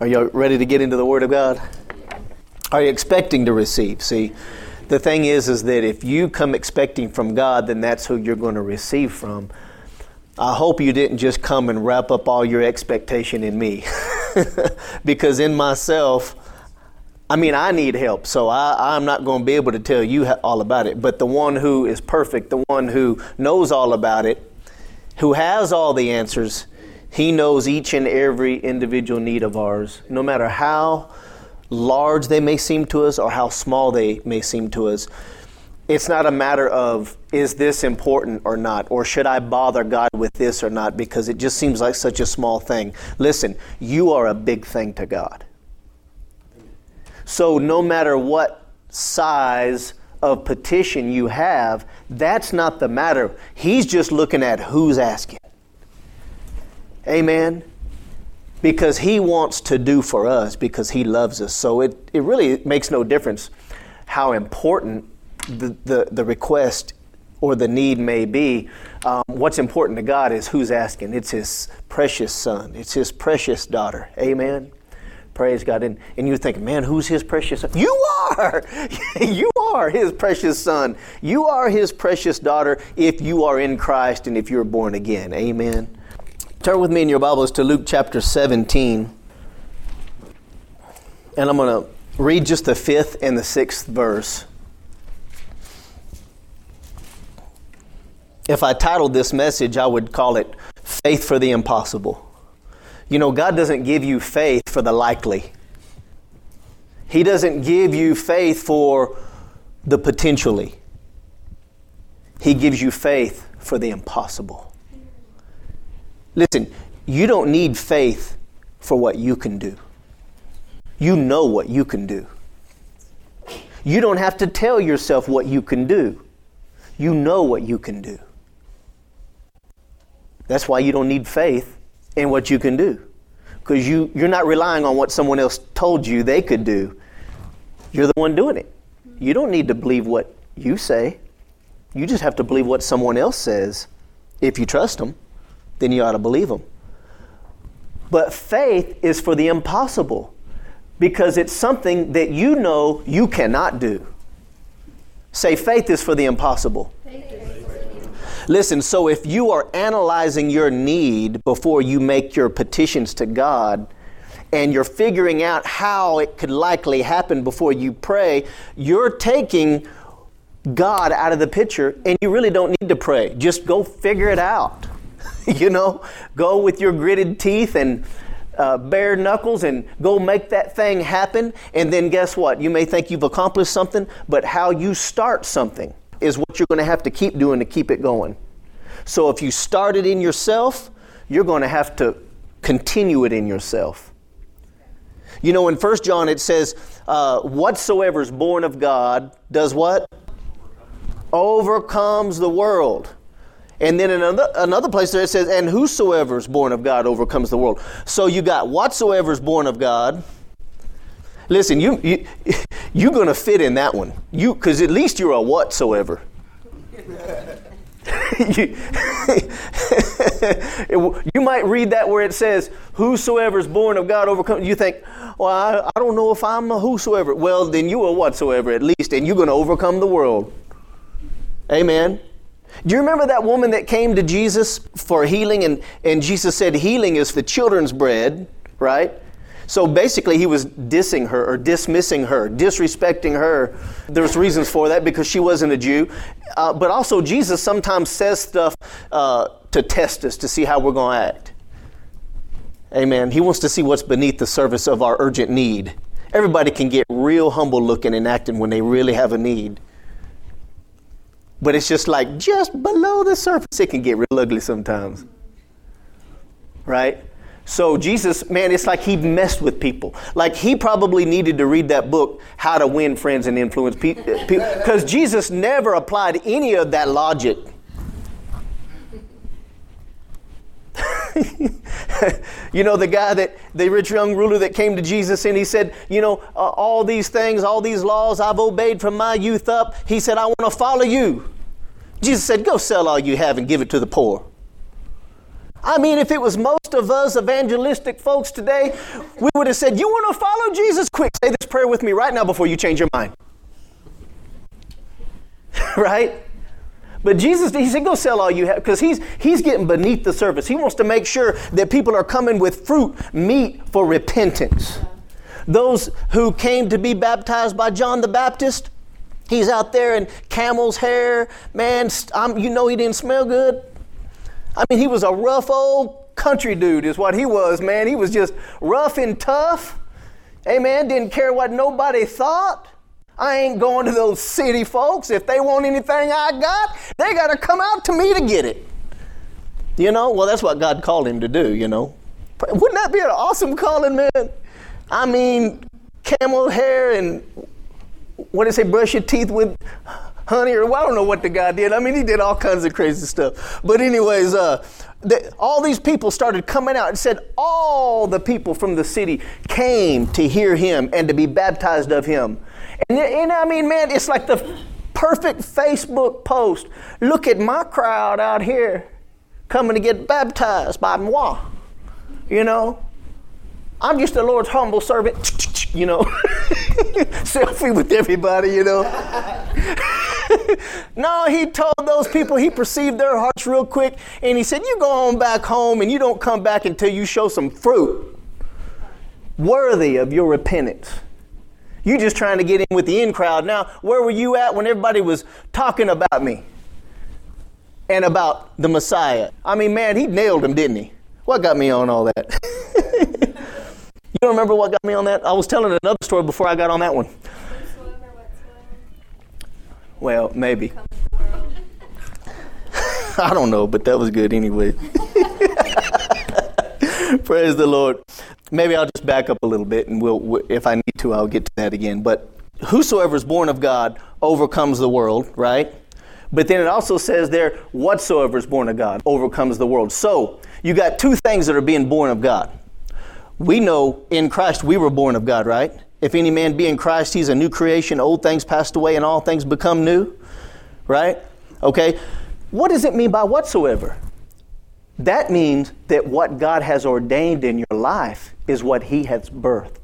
Are you ready to get into the Word of God? Are you expecting to receive? See, the thing is, is that if you come expecting from God, then that's who you're going to receive from. I hope you didn't just come and wrap up all your expectation in me. because in myself, I mean, I need help, so I, am not going to be able to tell you all about it. But the one who is perfect, the one who knows all about it, who has all the answers, he knows each and every individual need of ours, no matter how large they may seem to us or how small they may seem to us. It's not a matter of is this important or not, or should I bother God with this or not, because it just seems like such a small thing. Listen, you are a big thing to God. So no matter what size of petition you have, that's not the matter. He's just looking at who's asking. Amen because he wants to do for us because he loves us. So it, it really makes no difference how important the, the, the request or the need may be. Um, what's important to God is who's asking. It's his precious son, it's his precious daughter. Amen. Praise God. And, and you think, man, who's his precious son? You are! you are his precious son. You are his precious daughter if you are in Christ and if you're born again. Amen. Turn with me in your Bibles to Luke chapter 17. And I'm going to read just the fifth and the sixth verse. If I titled this message, I would call it Faith for the Impossible. You know, God doesn't give you faith for the likely, He doesn't give you faith for the potentially. He gives you faith for the impossible. Listen, you don't need faith for what you can do. You know what you can do. You don't have to tell yourself what you can do. You know what you can do. That's why you don't need faith in what you can do. Because you, you're not relying on what someone else told you they could do. You're the one doing it. You don't need to believe what you say. You just have to believe what someone else says if you trust them then you ought to believe them. But faith is for the impossible because it's something that you know you cannot do. Say, faith is for the impossible. Listen, so if you are analyzing your need before you make your petitions to God, and you're figuring out how it could likely happen before you pray, you're taking God out of the picture, and you really don't need to pray. Just go figure it out. you know, go with your gritted teeth and uh, bare knuckles and go make that thing happen. And then guess what? You may think you've accomplished something, but how you start something is what you're going to have to keep doing to keep it going. So if you start it in yourself, you're going to have to continue it in yourself. You know, in First John it says, uh, "Whatsoever is born of God does what? Overcomes the world." And then another, another place there it says, and whosoever is born of God overcomes the world. So you got whatsoever is born of God. Listen, you, you, you're going to fit in that one. You, because at least you're a whatsoever. you, you might read that where it says, whosoever is born of God overcomes. You think, well, I, I don't know if I'm a whosoever. Well, then you are whatsoever at least, and you're going to overcome the world. Amen. Do you remember that woman that came to Jesus for healing? And, and Jesus said, Healing is the children's bread, right? So basically, he was dissing her or dismissing her, disrespecting her. There's reasons for that because she wasn't a Jew. Uh, but also, Jesus sometimes says stuff uh, to test us to see how we're going to act. Amen. He wants to see what's beneath the surface of our urgent need. Everybody can get real humble looking and acting when they really have a need. But it's just like just below the surface. It can get real ugly sometimes. Right? So Jesus, man, it's like he messed with people. Like he probably needed to read that book, How to Win Friends and Influence People, because Jesus never applied any of that logic. you know, the guy that, the rich young ruler that came to Jesus and he said, You know, uh, all these things, all these laws I've obeyed from my youth up. He said, I want to follow you. Jesus said, Go sell all you have and give it to the poor. I mean, if it was most of us evangelistic folks today, we would have said, You want to follow Jesus? Quick, say this prayer with me right now before you change your mind. right? But Jesus, he said, go sell all you have, because he's, he's getting beneath the surface. He wants to make sure that people are coming with fruit, meet for repentance. Those who came to be baptized by John the Baptist, he's out there in camel's hair. Man, I'm, you know he didn't smell good. I mean, he was a rough old country dude, is what he was, man. He was just rough and tough. Amen. Didn't care what nobody thought. I ain't going to those city folks. If they want anything I got, they got to come out to me to get it. You know, well, that's what God called him to do, you know. Wouldn't that be an awesome calling, man? I mean, camel hair and what did they say, brush your teeth with honey, or well, I don't know what the guy did. I mean, he did all kinds of crazy stuff. But, anyways, uh, the, all these people started coming out and said all the people from the city came to hear him and to be baptized of him. And, I mean, man, it's like the perfect Facebook post. Look at my crowd out here coming to get baptized by moi. You know, I'm just the Lord's humble servant, you know, selfie with everybody, you know. no, he told those people, he perceived their hearts real quick, and he said, You go on back home and you don't come back until you show some fruit worthy of your repentance. You just trying to get in with the in crowd. Now, where were you at when everybody was talking about me and about the Messiah? I mean, man, he nailed him, didn't he? What got me on all that? you don't remember what got me on that? I was telling another story before I got on that one. Well, maybe. I don't know, but that was good anyway. Praise the Lord. Maybe I'll just back up a little bit, and we'll, if I need to, I'll get to that again. But whosoever is born of God overcomes the world, right? But then it also says there, whatsoever is born of God overcomes the world. So you got two things that are being born of God. We know in Christ we were born of God, right? If any man be in Christ, he's a new creation. Old things passed away and all things become new, right? Okay. What does it mean by whatsoever? That means that what God has ordained in your life is what He has birthed.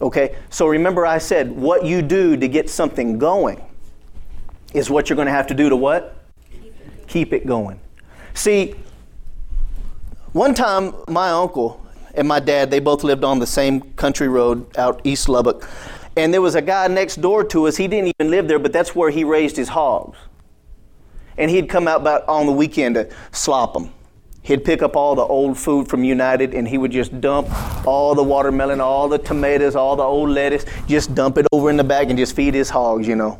Okay, so remember I said what you do to get something going is what you're going to have to do to what? Keep it, going. See, one time my uncle and my dad, they both lived on the same country road out East Lubbock. And there was a guy next door to us. He didn't even live there, but that's where he raised his hogs. And he'd come out about on the weekend to slop them. He'd pick up all the old food from United and he would just dump all the watermelon, all the tomatoes, all the old lettuce, just dump it over in the bag and just feed his hogs, you know.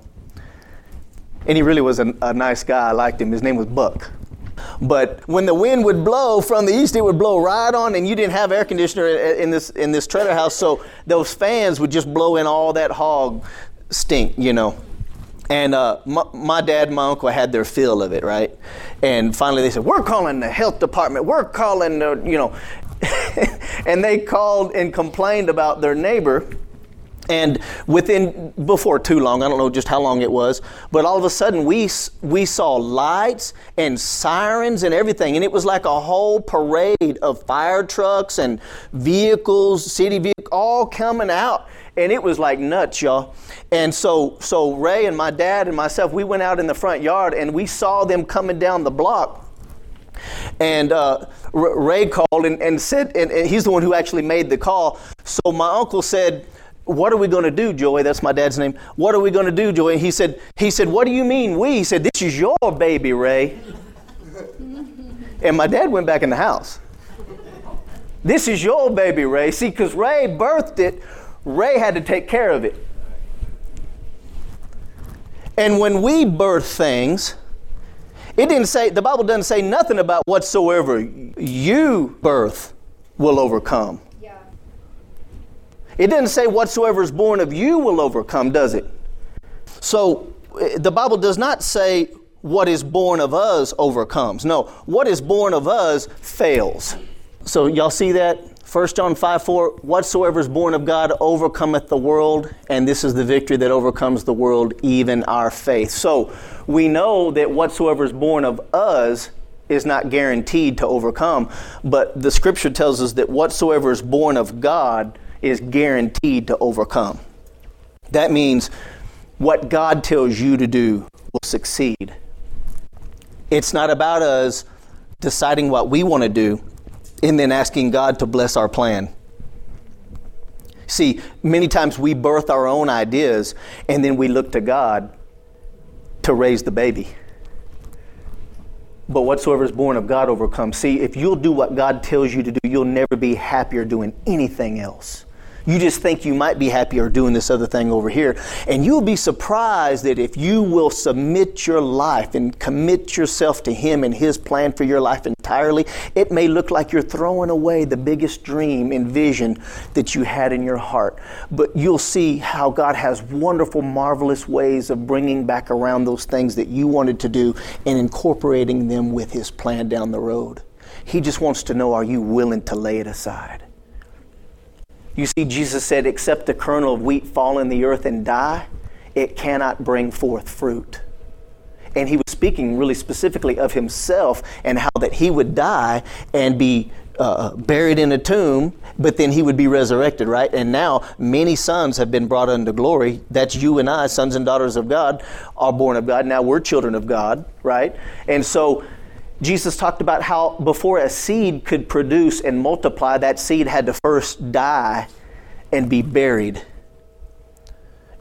And he really was a, a nice guy. I liked him. His name was Buck. But when the wind would blow from the east, it would blow right on, and you didn't have air conditioner in this in this trailer house, so those fans would just blow in all that hog stink, you know. And uh, my, my, dad and my uncle had their fill of it, right? And finally they said, We're calling the health department. We're calling, the, you know. and they called and complained about their neighbor. And within, before too long, I don't know just how long it was, but all of a sudden we, we saw lights and sirens and everything. And it was like a whole parade of fire trucks and vehicles, city vehicles, all coming out and it was like nuts, y'all. And so, so Ray and my dad and myself, we went out in the front yard and we saw them coming down the block. And uh, Ray called and, and said, and, and he's the one who actually made the call. So my uncle said, what are we going to do, Joey? That's my dad's name. What are we going to do, Joey? He said, he said, what do you mean we? He said, this is your baby, Ray. and my dad went back in the house. This is your baby, Ray. See, because Ray birthed it Ray had to take care of it. And when we birth things, it didn't say, the Bible doesn't say nothing about whatsoever you birth will overcome. It doesn't say whatsoever is born of you will overcome, does it? So eh, the Bible does not say what is born of us overcomes. No, what is born of us fails. So y'all see that? 1 John 5 4, whatsoever is born of God overcometh the world, and this is the victory that overcomes the world, even our faith. So we know that whatsoever is born of us is not guaranteed to overcome, but the scripture tells us that whatsoever is born of God is guaranteed to overcome. That means what God tells you to do will succeed. It's not about us deciding what we want to do and then asking God to bless our plan. See, many times we birth our own ideas and then we look to God to raise the baby. But whatsoever is born of God overcomes. See, if you'll do what God tells you to do, you'll never be happier doing anything else. You just think you might be happier doing this other thing over here. And you'll be surprised that if you will submit your life and commit yourself to Him and His plan for your life entirely, it may look like you're throwing away the biggest dream and vision that you had in your heart. But you'll see how God has wonderful, marvelous ways of bringing back around those things that you wanted to do and incorporating them with His plan down the road. He just wants to know are you willing to lay it aside? You see, Jesus said, Except the kernel of wheat fall in the earth and die, it cannot bring forth fruit. And he was speaking really specifically of himself and how that he would die and be uh, buried in a tomb, but then he would be resurrected, right? And now many sons have been brought unto glory. That's you and I, sons and daughters of God, are born of God. Now we're children of God, right? And so Jesus talked about how before a seed could produce and multiply, that seed had to first die and be buried.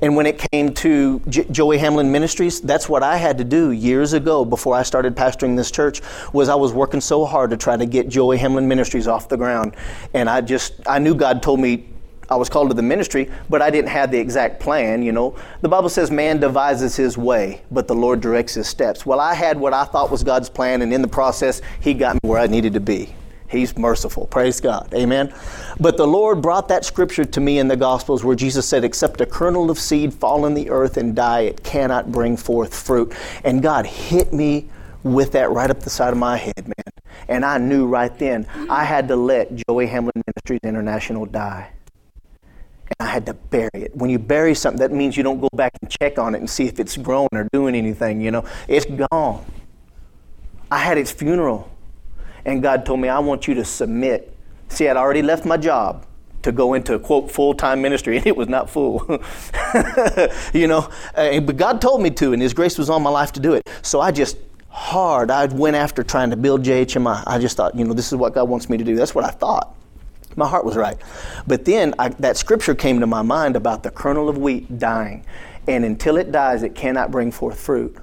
And when it came to J- Joey Hamlin Ministries, that's what I had to do years ago before I started pastoring this church was I was working so hard to try to get Joey Hamlin Ministries off the ground. And I just I knew God told me I was called to the ministry, but I didn't have the exact plan, you know. The Bible says man devises his way, but the Lord directs his steps. Well, I had what I thought was God's plan, and in the process, He got me where I needed to be. He's merciful. Praise God. Amen. But the Lord brought that scripture to me in the Gospels where Jesus said, Except a kernel of seed fall in the earth and die, it cannot bring forth fruit. And God hit me with that right up the side of my head, man. And I knew right then I had to let Joey Hamlin Ministries International die and I had to bury it. When you bury something, that means you don't go back and check on it and see if it's grown or doing anything, you know. It's gone. I had its funeral. And God told me, I want you to submit. See, I'd already left my job to go into quote full time ministry, and it was not full. you know, uh, but God told me to, and His grace was on my life to do it. So I just hard, I went after trying to build JHMI. I just thought, you know, this is what God wants me to do. That's what I thought. My heart was right. But then I, that scripture came to my mind about the kernel of wheat dying. And until it dies, it cannot bring forth fruit.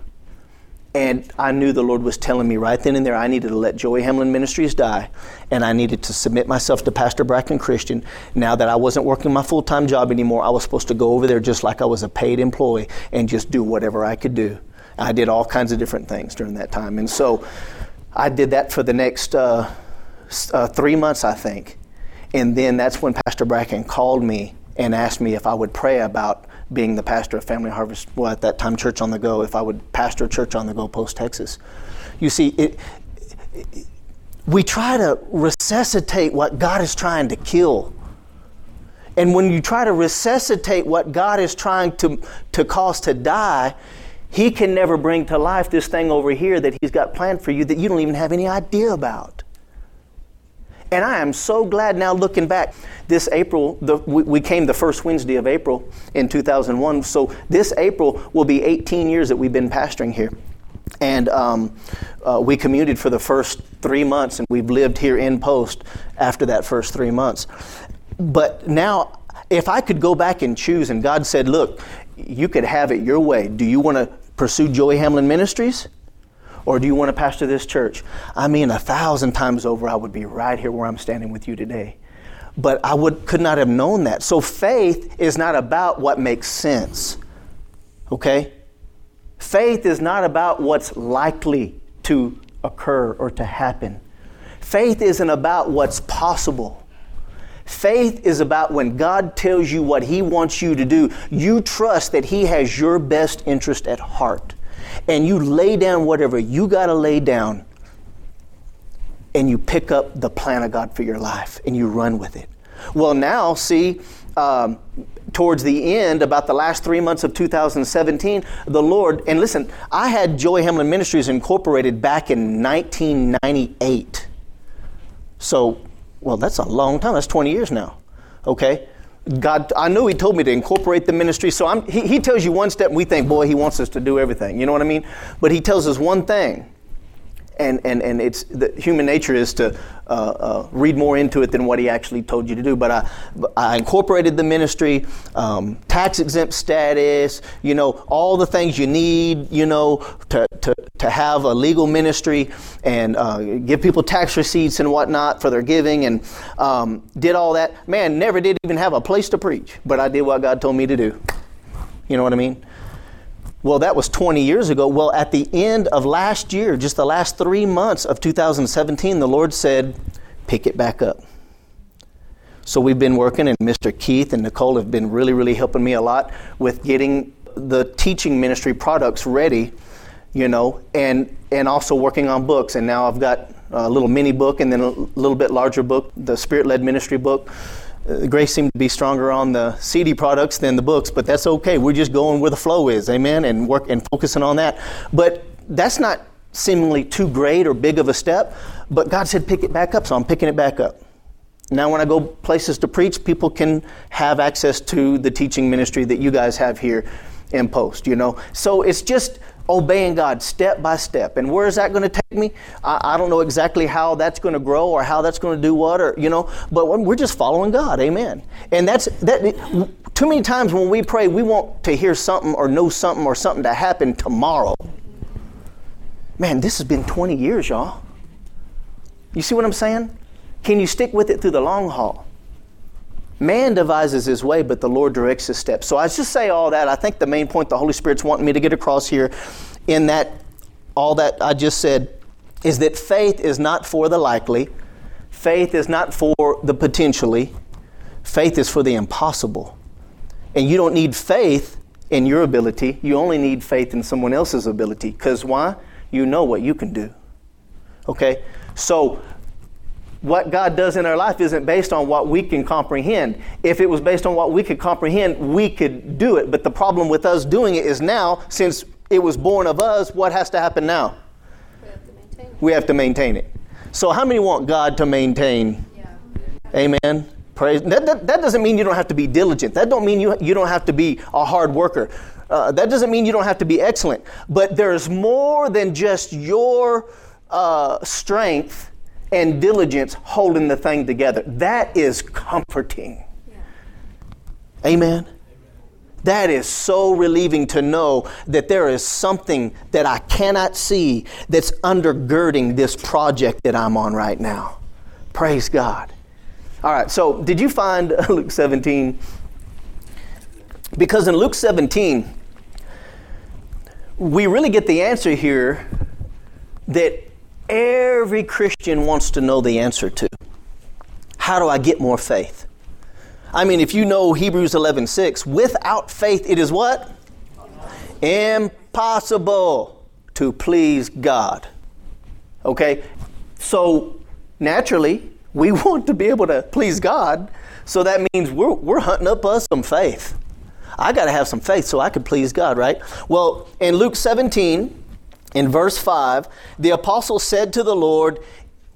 And I knew the Lord was telling me right then and there I needed to let Joey Hamlin Ministries die, and I needed to submit myself to Pastor Bracken Christian. Now that I wasn't working my full time job anymore, I was supposed to go over there just like I was a paid employee and just do whatever I could do. I did all kinds of different things during that time. And so I did that for the next uh, uh, three months, I think. And then that's when Pastor Bracken called me and asked me if I would pray about being the pastor of Family Harvest, well, at that time, Church on the Go, if I would pastor church on the go post Texas. You see, it, it, we try to resuscitate what God is trying to kill. And when you try to resuscitate what God is trying to, to cause to die, He can never bring to life this thing over here that He's got planned for you that you don't even have any idea about. And I am so glad now looking back. This April, the, we, we, came the first Wednesday of April in 2001. So this April will be 18 years that we've been pastoring here. And um, uh, we commuted for the first three months, and we've lived here in post after that first three months. But now, if I could go back and choose, and God said, Look, you could have it your way. Do you want to pursue Joey Hamlin Ministries? Or do you want to pastor this church? I mean, a thousand times over, I would be right here where I'm standing with you today. But I would, could not have known that. So faith is not about what makes sense. Okay? Faith is not about what's likely to occur or to happen. Faith isn't about what's possible. Faith is about when God tells you what He wants you to do, you trust that He has your best interest at heart and you lay down whatever you got to lay down and you pick up the plan of God for your life and you run with it. Well, now, see, um, towards the end, about the last three months of 2017, the Lord, and listen, I had Joey Hamlin Ministries incorporated back in 1998. So, well, that's a long time. That's 20 years now. Okay? God, I knew He told me to incorporate the ministry. So I'm, he, he tells you one step, and we think, boy, He wants us to do everything. You know what I mean? But He tells us one thing and, and, and it's the human nature is to uh, uh, read more into it than what he actually told you to do. But I, I incorporated the ministry, um, tax exempt status, you know, all the things you need, you know, to, to, to have a legal ministry and uh, give people tax receipts and whatnot for their giving and um, did all that. Man, never did even have a place to preach, but I did what God told me to do. You know what I mean? Well, that was 20 years ago. Well, at the end of last year, just the last three months of 2017, the Lord said, pick it back up. So we've been working, and Mr. Keith and Nicole have been really, really helping me a lot with getting the teaching ministry products ready, you know, and, and also working on books. And now I've got a little mini book and then a little bit larger book, the Spirit led ministry book uh, grace seemed to be stronger on the CD products than the books, but that's okay. We're just going where the flow is, amen, and work and focusing on that. But that's not seemingly too great or big of a step, but God said pick it back up, so I'm picking it back up. Now, when I go places to preach, people can have access to the teaching ministry that you guys have here in post, you know. So it's just obeying God step by step. And where is that going to take me? I, I don't know exactly how that's going to grow or how that's going to do what, or you know. But we're just following God. Amen. And that's that. Too many times when we pray, we want to hear something or know something or something to happen tomorrow. Man, this has been 20 years, y'all. You see what I'm saying? Can you stick with it through the long haul? Man devises his way, but the Lord directs his steps. So I just say all that. I think the main point the Holy Spirit's wanting me to get across here in that all that I just said is that faith is not for the likely, faith is not for the potentially, faith is for the impossible. And you don't need faith in your ability, you only need faith in someone else's ability. Because why? You know what you can do. Okay? So what God does in our life isn't based on what we can comprehend. If it was based on what we could comprehend, we could do it. But the problem with us doing it is now, since it was born of us, what has to happen now? We have to maintain it. We have to maintain it. So, how many want God to maintain? Yeah. Amen. Praise. That, that, that, doesn't mean you don't have to be diligent. That don't mean you, you don't have to be a hard worker. Uh, that doesn't mean you don't have to be excellent. But there's more than just your uh, strength and diligence holding the thing together. That is comforting. Yeah. Amen. That is so relieving to know that there is something that I cannot see that's undergirding this project that I'm on right now. Praise God. All right, so did you find Luke 17? Because in Luke 17, we really get the answer here that every Christian wants to know the answer to. How do I get more faith? I mean, if you know Hebrews 11:6, without faith it is what? Impossible to please God. Okay? So, naturally, we want to be able to please God, so that means we're, we're hunting up us some faith. I got to have some faith so I can please God, right? Well, in Luke 17, in verse 5, the apostles said to the Lord,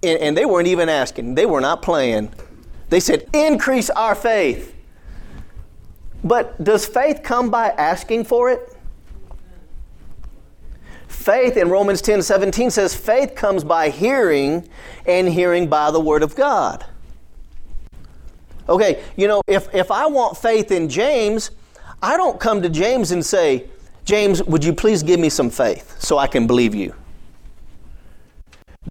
and, and they weren't even asking, they were not playing. They said, Increase our faith. But does faith come by asking for it? Faith in Romans 10 17 says, faith comes by hearing, and hearing by the Word of God. Okay, you know, if, if I want faith in James, I don't come to James and say, James, would you please give me some faith so I can believe you?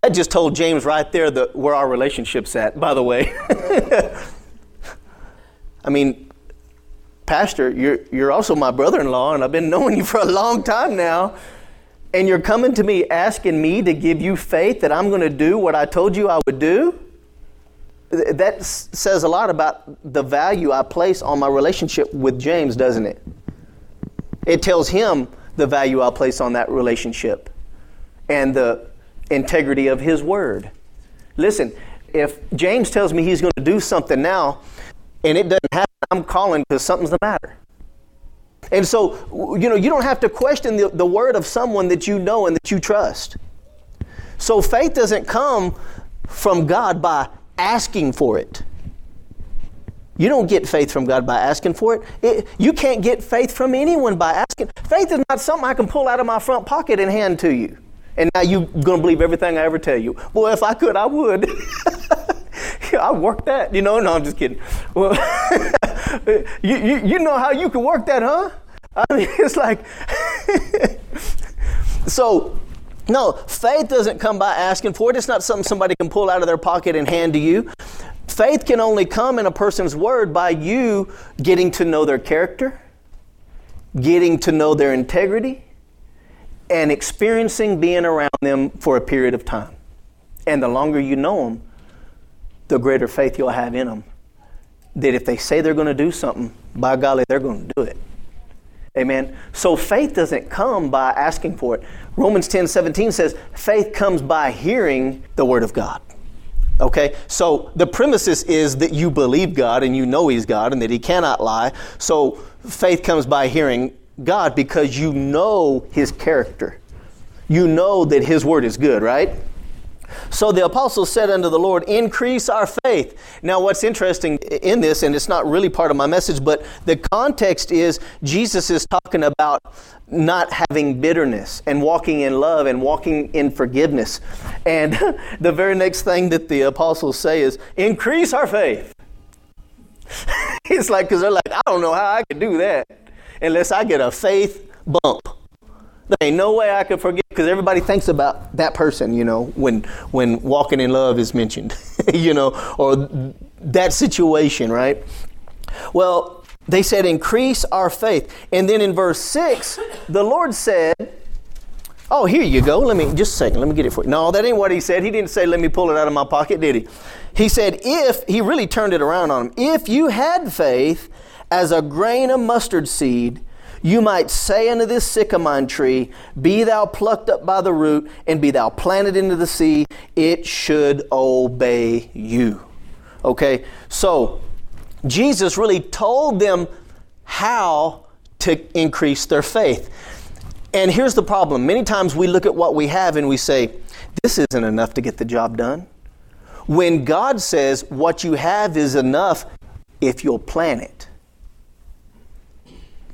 That just told James right there the, where our relationship's at, by the way. I mean, Pastor, you're, you're also my brother in law, and I've been knowing you for a long time now. And you're coming to me asking me to give you faith that I'm going to do what I told you I would do? That says a lot about the value I place on my relationship with James, doesn't it? It tells him the value I'll place on that relationship and the integrity of his word. Listen, if James tells me he's going to do something now, and it doesn't happen, I'm calling because something's the matter. And so, you know, you don't have to question the, the word of someone that you know and that you trust. So faith doesn't come from God by asking for it. You don't get faith from God by asking for it. it. You can't get faith from anyone by asking. Faith is not something I can pull out of my front pocket and hand to you. And now you're going to believe everything I ever tell you. Boy, if I could, I would. I work that, you know. No, I'm just kidding. Well, you, you, you know how you can work that, huh? I mean, it's like, so, no, faith doesn't come by asking for it. It's not something somebody can pull out of their pocket and hand to you. Faith can only come in a person's word by you getting to know their character, getting to know their integrity, and experiencing being around them for a period of time. And the longer you know them, the greater faith you'll have in them. That if they say they're going to do something, by golly, they're going to do it. Amen. So faith doesn't come by asking for it. Romans 10 17 says, faith comes by hearing the word of God. Okay, so the premises is that you believe God and you know He's God and that He cannot lie. So faith comes by hearing God because you know His character. You know that His word is good, right? So the apostle said unto the Lord, Increase our faith. Now, what's interesting in this, and it's not really part of my message, but the context is Jesus is talking about not having bitterness and walking in love and walking in forgiveness. And the very next thing that the apostles say is, Increase our faith. it's like, because they're like, I don't know how I can do that unless I get a faith bump. There ain't no way I could forget because everybody thinks about that person, you know, when when walking in love is mentioned, you know, or that situation, right? Well, they said increase our faith. And then in verse 6, the Lord said, Oh, here you go. Let me just a second. Let me get it for you. No, that ain't what he said. He didn't say, let me pull it out of my pocket, did he? He said, if, he really turned it around on him. If you had faith as a grain of mustard seed, you might say unto this sycamore tree, Be thou plucked up by the root, and be thou planted into the sea, it should obey you. Okay, so Jesus really told them how to increase their faith. And here's the problem many times we look at what we have and we say, This isn't enough to get the job done. When God says what you have is enough if you'll plant it.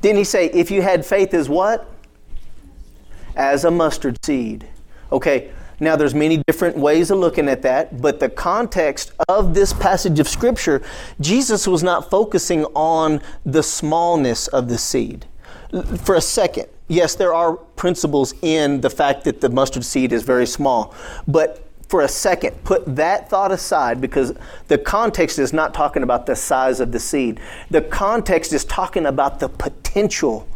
Didn't he say, if you had faith as what? As a mustard seed. Okay, now there's many different ways of looking at that, but the context of this passage of Scripture, Jesus was not focusing on the smallness of the seed. For a second, yes, there are principles in the fact that the mustard seed is very small, but for a second, put that thought aside because the context is not talking about the size of the seed. The context is talking about the potential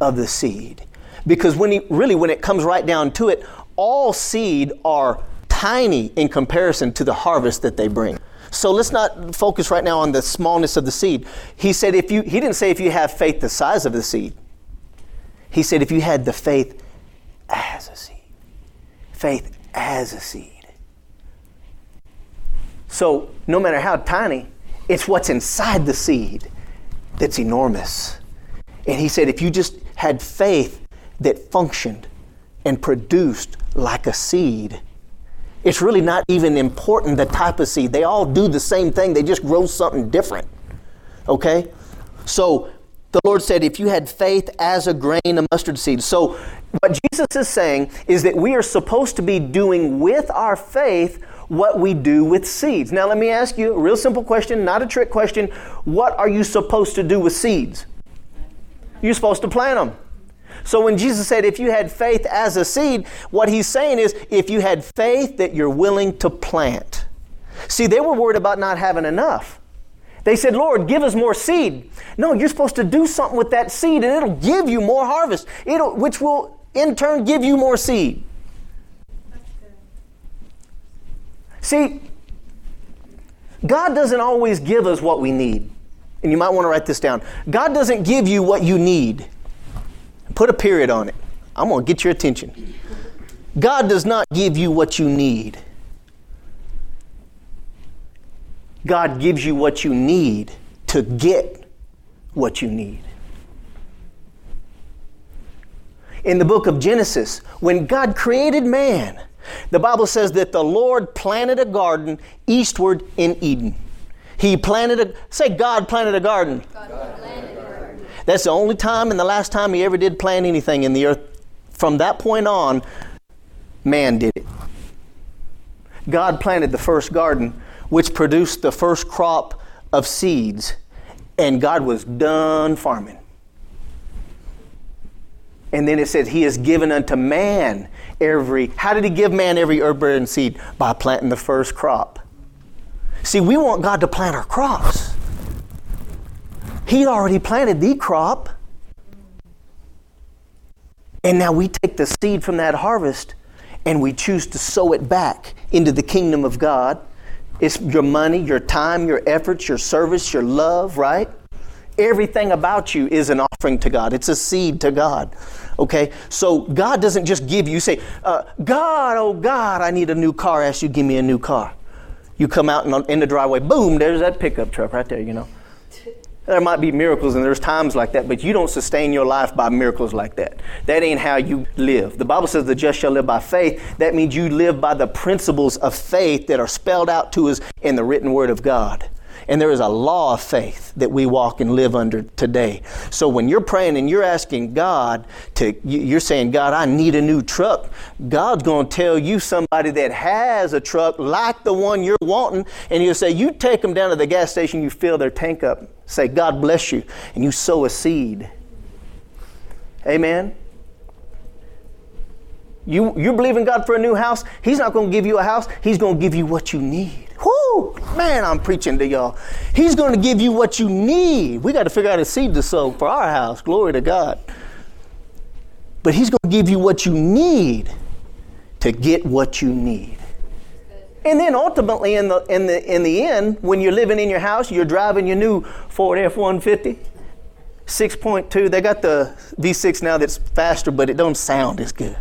of the seed. Because when he, really, when it comes right down to it, all seed are tiny in comparison to the harvest that they bring. So let's not focus right now on the smallness of the seed. He said if you he didn't say if you have faith the size of the seed. He said if you had the faith as a seed. Faith as a seed. So, no matter how tiny, it's what's inside the seed that's enormous. And he said, if you just had faith that functioned and produced like a seed, it's really not even important the type of seed. They all do the same thing, they just grow something different. Okay? So, the Lord said, if you had faith as a grain of mustard seed. So, what Jesus is saying is that we are supposed to be doing with our faith what we do with seeds. Now, let me ask you a real simple question, not a trick question. What are you supposed to do with seeds? You're supposed to plant them. So when Jesus said, if you had faith as a seed, what he's saying is, if you had faith that you're willing to plant. See, they were worried about not having enough. They said, Lord, give us more seed. No, you're supposed to do something with that seed and it'll give you more harvest, it'll, which will in turn give you more seed. See, God doesn't always give us what we need. And you might want to write this down. God doesn't give you what you need. Put a period on it. I'm going to get your attention. God does not give you what you need. God gives you what you need to get what you need. In the book of Genesis, when God created man, the Bible says that the Lord planted a garden eastward in Eden. He planted a, say, God planted a garden. Planted a garden. That's the only time and the last time He ever did plant anything in the earth. From that point on, man did it. God planted the first garden, which produced the first crop of seeds, and God was done farming. And then it said, He has given unto man every. How did He give man every herb and seed? By planting the first crop. See, we want God to plant our crops. He already planted the crop. And now we take the seed from that harvest and we choose to sow it back into the kingdom of God. It's your money, your time, your efforts, your service, your love, right? Everything about you is an offering to God. It's a seed to God. Okay? So God doesn't just give you, say, uh, God, oh God, I need a new car. Ask you, give me a new car. You come out in, in the driveway, boom, there's that pickup truck right there, you know. There might be miracles and there's times like that, but you don't sustain your life by miracles like that. That ain't how you live. The Bible says the just shall live by faith. That means you live by the principles of faith that are spelled out to us in the written word of God. And there is a law of faith that we walk and live under today. So when you're praying and you're asking God to, you're saying, God, I need a new truck. God's going to tell you somebody that has a truck like the one you're wanting, and He'll say, You take them down to the gas station, you fill their tank up. Say, God bless you. And you sow a seed. Amen. You, you believe in God for a new house, He's not going to give you a house, He's going to give you what you need. Whoo! Man, I'm preaching to y'all. He's going to give you what you need. We got to figure out a seed to sow for our house. Glory to God. But He's going to give you what you need to get what you need. And then ultimately, in the, in, the, in the end, when you're living in your house, you're driving your new Ford F 150, 6.2. They got the V6 now that's faster, but it don't sound as good.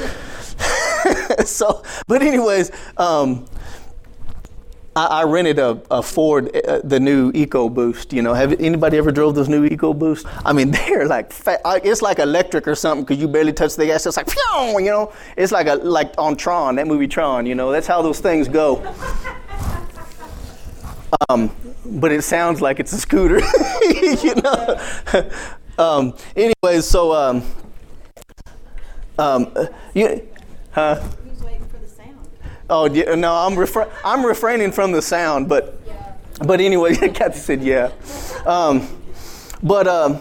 so, but anyways, um, I, I rented a, a Ford, uh, the new EcoBoost. You know, have anybody ever drove those new EcoBoost? I mean, they're like fa- it's like electric or something because you barely touch the gas. It's like, you know, it's like a like on Tron, that movie Tron. You know, that's how those things go. Um, but it sounds like it's a scooter. you know. um, anyways, so um, um, you, huh? Oh no, I'm refra- I'm refraining from the sound, but yeah. but anyway, Kathy said yeah. Um, but um,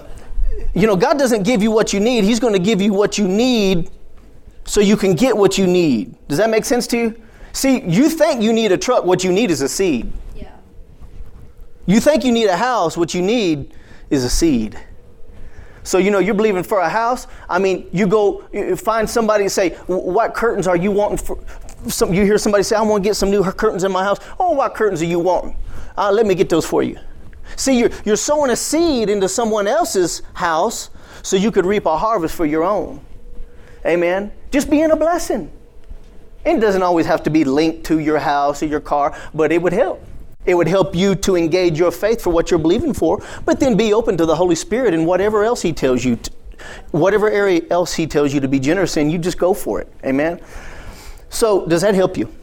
you know, God doesn't give you what you need; He's going to give you what you need, so you can get what you need. Does that make sense to you? See, you think you need a truck; what you need is a seed. Yeah. You think you need a house; what you need is a seed. So, you know, you're believing for a house. I mean, you go you find somebody and say, What curtains are you wanting for, some, you hear somebody say, I want to get some new curtains in my house. Oh, what curtains are you wanting? Uh, let me get those for you. See, you're, you're sowing a seed into someone else's house so you could reap a harvest for your own. Amen. Just being a blessing. It doesn't always have to be linked to your house or your car, but it would help. It would help you to engage your faith for what you're believing for, but then be open to the Holy Spirit and whatever else He tells you, to, whatever area else He tells you to be generous in, you just go for it. Amen. So, does that help you?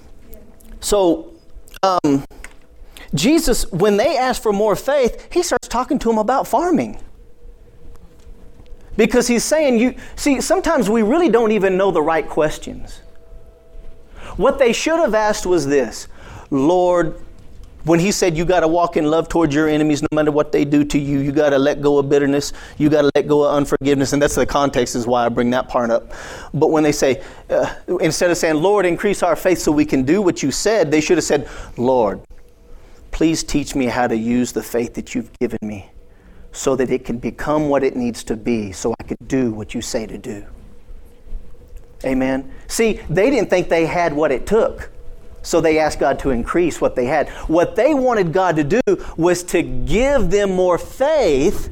So, um, Jesus, when they ask for more faith, he starts talking to them about farming. Because he's saying, you see, sometimes we really don't even know the right questions. What they should have asked was this Lord, when he said you got to walk in love towards your enemies no matter what they do to you, you got to let go of bitterness, you got to let go of unforgiveness, and that's the context is why I bring that part up. But when they say, uh, instead of saying, Lord, increase our faith so we can do what you said, they should have said, Lord, please teach me how to use the faith that you've given me so that it can become what it needs to be so I could do what you say to do. Amen. See, they didn't think they had what it took. So they asked God to increase what they had. What they wanted God to do was to give them more faith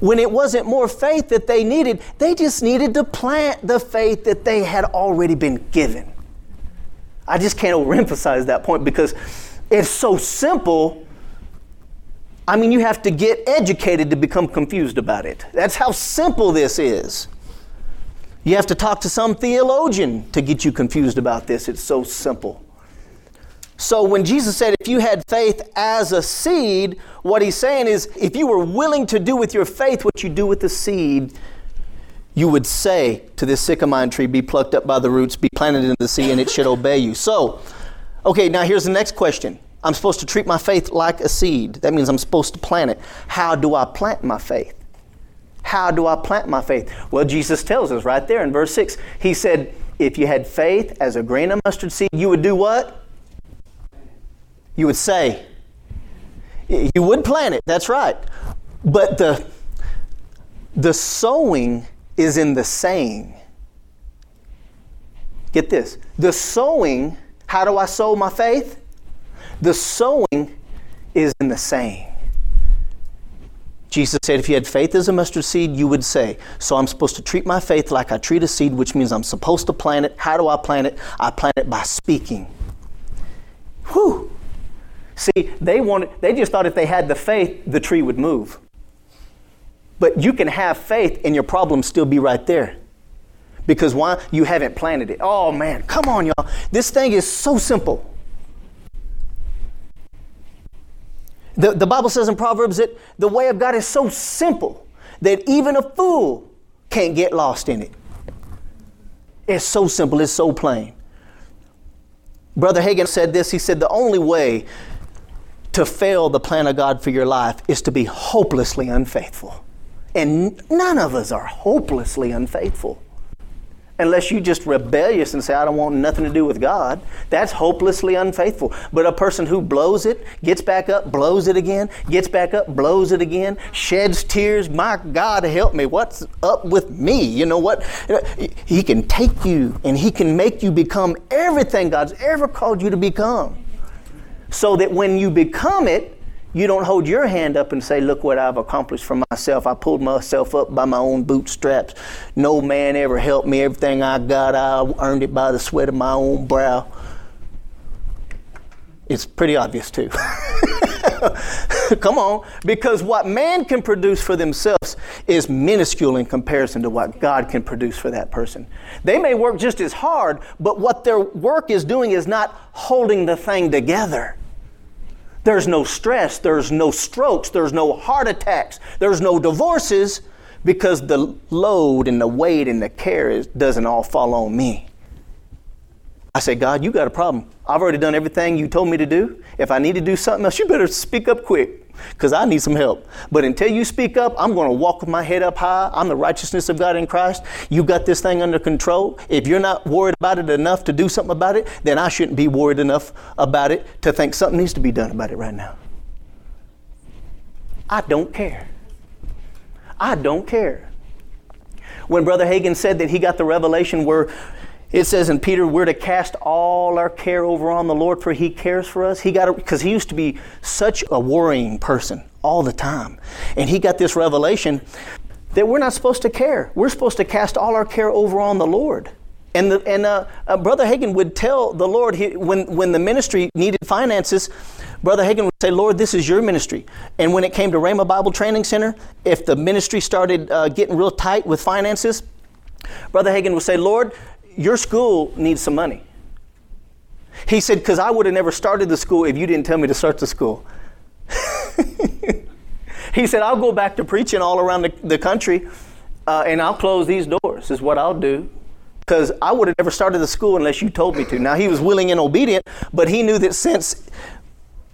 when it wasn't more faith that they needed. They just needed to plant the faith that they had already been given. I just can't overemphasize that point because it's so simple I mean, you have to get educated to become confused about it. That's how simple this is. You have to talk to some theologian to get you confused about this. It's so simple. So when Jesus said, if you had faith as a seed, what he's saying is, if you were willing to do with your faith what you do with the seed, you would say to this sycamore tree, be plucked up by the roots, be planted in the sea, and it should obey you. So, okay, now here's the next question. I'm supposed to treat my faith like a seed. That means I'm supposed to plant it. How do I plant my faith? How do I plant my faith? Well, Jesus tells us right there in verse 6. He said, If you had faith as a grain of mustard seed, you would do what? You would say. You would plant it, that's right. But the, the sowing is in the saying. Get this. The sowing, how do I sow my faith? The sowing is in the saying. Jesus said, if you had faith as a mustard seed, you would say. So I'm supposed to treat my faith like I treat a seed, which means I'm supposed to plant it. How do I plant it? I plant it by speaking. Whew. See, they wanted, they just thought if they had the faith, the tree would move. But you can have faith and your problem still be right there. Because why? You haven't planted it. Oh man, come on, y'all. This thing is so simple. The, the Bible says in Proverbs that the way of God is so simple that even a fool can't get lost in it. It's so simple, it's so plain. Brother Hagin said this he said, The only way to fail the plan of God for your life is to be hopelessly unfaithful. And none of us are hopelessly unfaithful unless you just rebellious and say, I don't want nothing to do with God. That's hopelessly unfaithful. But a person who blows it, gets back up, blows it again, gets back up, blows it again, sheds tears, my God, help me. What's up with me? You know what? He can take you and He can make you become everything God's ever called you to become. So that when you become it, you don't hold your hand up and say, Look what I've accomplished for myself. I pulled myself up by my own bootstraps. No man ever helped me. Everything I got, I earned it by the sweat of my own brow. It's pretty obvious, too. Come on, because what man can produce for themselves is minuscule in comparison to what God can produce for that person. They may work just as hard, but what their work is doing is not holding the thing together. There's no stress, there's no strokes, there's no heart attacks, there's no divorces because the load and the weight and the care is, doesn't all fall on me. I say, God, you got a problem. I've already done everything you told me to do. If I need to do something else, you better speak up quick because I need some help. But until you speak up, I'm going to walk with my head up high. I'm the righteousness of God in Christ. You got this thing under control. If you're not worried about it enough to do something about it, then I shouldn't be worried enough about it to think something needs to be done about it right now. I don't care. I don't care. When Brother Hagin said that he got the revelation where it says in Peter, we're to cast all our care over on the Lord, for He cares for us. He got because he used to be such a worrying person all the time, and he got this revelation that we're not supposed to care. We're supposed to cast all our care over on the Lord. And, the, and uh, uh, Brother Hagin would tell the Lord he, when when the ministry needed finances. Brother Hagin would say, Lord, this is your ministry. And when it came to Rhema Bible Training Center, if the ministry started uh, getting real tight with finances, Brother Hagin would say, Lord, your school needs some money. He said, Because I would have never started the school if you didn't tell me to start the school. he said, I'll go back to preaching all around the, the country uh, and I'll close these doors, is what I'll do. Because I would have never started the school unless you told me to. Now, he was willing and obedient, but he knew that since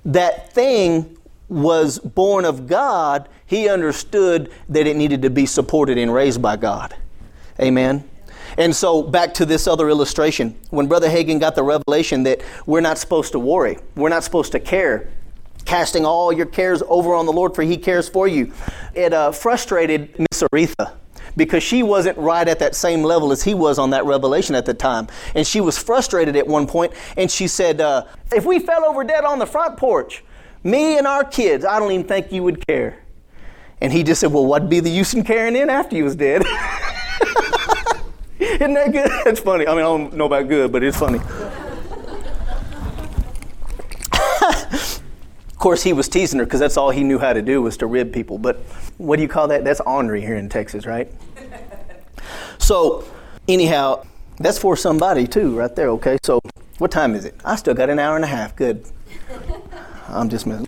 that thing was born of God, he understood that it needed to be supported and raised by God. Amen. And so, back to this other illustration. When Brother Hagin got the revelation that we're not supposed to worry, we're not supposed to care, casting all your cares over on the Lord, for He cares for you, it uh, frustrated Miss Oretha because she wasn't right at that same level as he was on that revelation at the time. And she was frustrated at one point, and she said, uh, If we fell over dead on the front porch, me and our kids, I don't even think you would care. And he just said, Well, what'd be the use in caring in after you was dead? Isn't that good? It's funny. I mean, I don't know about good, but it's funny. Of course, he was teasing her because that's all he knew how to do was to rib people. But what do you call that? That's ornery here in Texas, right? so, anyhow, that's for somebody too, right there. Okay, so what time is it? I still got an hour and a half. Good. I'm just messing.